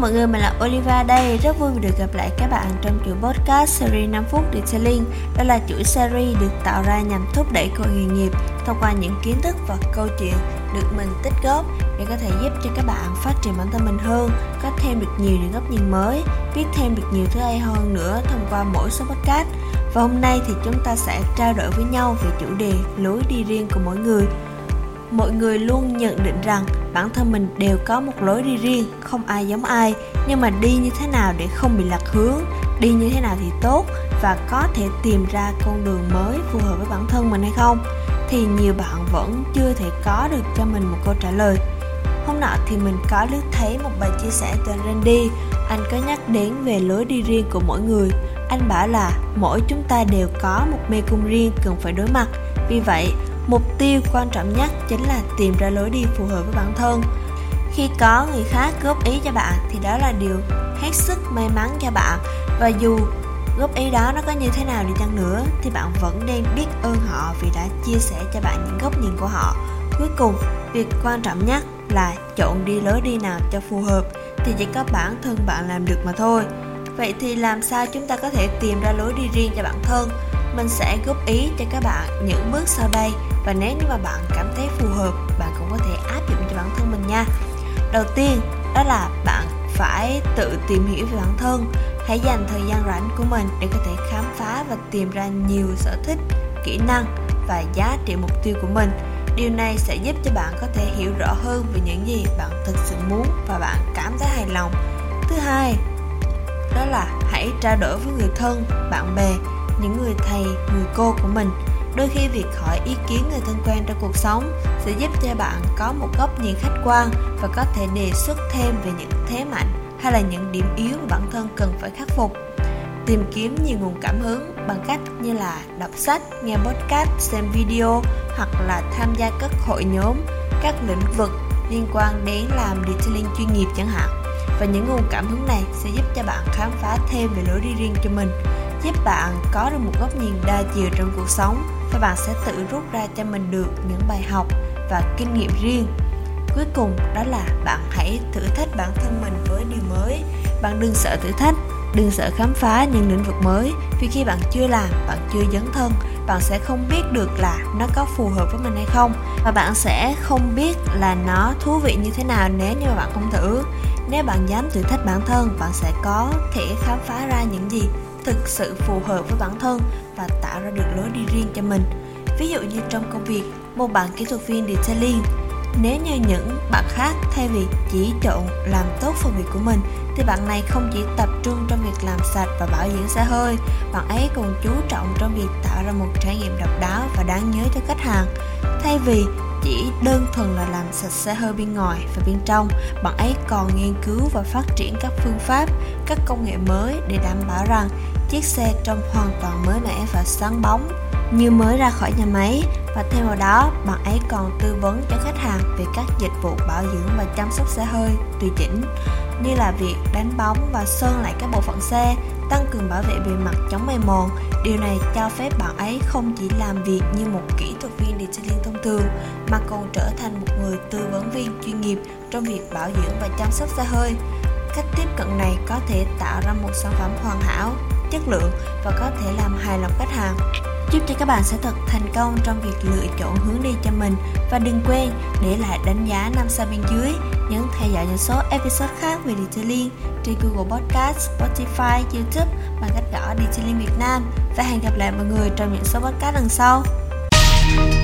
mọi người, mình là Oliva đây. Rất vui vì được gặp lại các bạn trong chuỗi podcast series 5 phút Detailing. Đây là chuỗi series được tạo ra nhằm thúc đẩy cơ hội nghề nghiệp Thông qua những kiến thức và câu chuyện được mình tích góp Để có thể giúp cho các bạn phát triển bản thân mình hơn Có thêm được nhiều những góc nhìn mới Biết thêm được nhiều thứ hay hơn nữa thông qua mỗi số podcast. Và hôm nay thì chúng ta sẽ trao đổi với nhau về chủ đề lối đi riêng của mỗi người. Mọi người luôn nhận định rằng bản thân mình đều có một lối đi riêng, không ai giống ai. Nhưng mà đi như thế nào để không bị lạc hướng? Đi như thế nào thì tốt? Và có thể tìm ra con đường mới phù hợp với bản thân mình hay không? Thì nhiều bạn vẫn chưa thể có được cho mình một câu trả lời. Hôm nọ thì mình có lướt thấy một bài chia sẻ từ Randy. Anh có nhắc đến về lối đi riêng của mỗi người. Anh bảo là mỗi chúng ta đều có một mê cung riêng cần phải đối mặt. Vì vậy mục tiêu quan trọng nhất chính là tìm ra lối đi phù hợp với bản thân. Khi có người khác góp ý cho bạn thì đó là điều hết sức may mắn cho bạn. Và dù góp ý đó nó có như thế nào đi chăng nữa thì bạn vẫn nên biết ơn họ vì đã chia sẻ cho bạn những góc nhìn của họ. Cuối cùng, việc quan trọng nhất là chọn đi lối đi nào cho phù hợp thì chỉ có bản thân bạn làm được mà thôi. Vậy thì làm sao chúng ta có thể tìm ra lối đi riêng cho bản thân? Mình sẽ góp ý cho các bạn những bước sau đây và nếu như mà bạn cảm thấy phù hợp, bạn cũng có thể áp dụng cho bản thân mình nha. Đầu tiên, đó là bạn phải tự tìm hiểu về bản thân. Hãy dành thời gian rảnh của mình để có thể khám phá và tìm ra nhiều sở thích, kỹ năng và giá trị mục tiêu của mình. Điều này sẽ giúp cho bạn có thể hiểu rõ hơn về những gì bạn thực sự muốn và bạn cảm thấy hài lòng. Thứ hai, đó là hãy trao đổi với người thân, bạn bè, những người thầy, người cô của mình đôi khi việc hỏi ý kiến người thân quen trong cuộc sống sẽ giúp cho bạn có một góc nhìn khách quan và có thể đề xuất thêm về những thế mạnh hay là những điểm yếu mà bản thân cần phải khắc phục tìm kiếm nhiều nguồn cảm hứng bằng cách như là đọc sách, nghe podcast, xem video hoặc là tham gia các hội nhóm, các lĩnh vực liên quan đến làm detailing chuyên nghiệp chẳng hạn. Và những nguồn cảm hứng này sẽ giúp cho bạn khám phá thêm về lối đi riêng cho mình, giúp bạn có được một góc nhìn đa chiều trong cuộc sống và bạn sẽ tự rút ra cho mình được những bài học và kinh nghiệm riêng. Cuối cùng, đó là bạn hãy thử thách bản thân mình với điều mới. Bạn đừng sợ thử thách, đừng sợ khám phá những lĩnh vực mới. Vì khi bạn chưa làm, bạn chưa dấn thân, bạn sẽ không biết được là nó có phù hợp với mình hay không. Và bạn sẽ không biết là nó thú vị như thế nào nếu như bạn không thử. Nếu bạn dám thử thách bản thân, bạn sẽ có thể khám phá ra những gì? Thực sự phù hợp với bản thân và tạo ra được lối đi riêng cho mình. Ví dụ như trong công việc, một bạn kỹ thuật viên detailing. Nếu như những bạn khác thay vì chỉ chọn làm tốt phần việc của mình, thì bạn này không chỉ tập trung trong việc làm sạch và bảo dưỡng xe hơi bạn ấy còn chú trọng trong việc tạo ra một trải nghiệm độc đáo và đáng nhớ cho khách hàng. Thay vì chỉ đơn thuần là làm sạch xe hơi bên ngoài và bên trong. Bạn ấy còn nghiên cứu và phát triển các phương pháp, các công nghệ mới để đảm bảo rằng chiếc xe trông hoàn toàn mới mẻ và sáng bóng. Như mới ra khỏi nhà máy, và thêm vào đó, bạn ấy còn tư vấn cho khách hàng về các dịch vụ bảo dưỡng và chăm sóc xe hơi, tùy chỉnh, như là việc đánh bóng và sơn lại các bộ phận xe, tăng cường bảo vệ bề mặt chống mài mòn. Điều này cho phép bạn ấy không chỉ làm việc như một kỹ viên detailing thông thường mà còn trở thành một người tư vấn viên chuyên nghiệp trong việc bảo dưỡng và chăm sóc xe hơi. Cách tiếp cận này có thể tạo ra một sản phẩm hoàn hảo chất lượng và có thể làm hài lòng khách hàng. Chúc cho các bạn sẽ thật thành công trong việc lựa chọn hướng đi cho mình và đừng quên để lại đánh giá 5 sao bên dưới nhấn theo dõi những số episode khác về Detailing trên Google Podcast, Spotify, YouTube bằng cách gõ Detailing Việt Nam. Và hẹn gặp lại mọi người trong những số podcast lần sau. thank you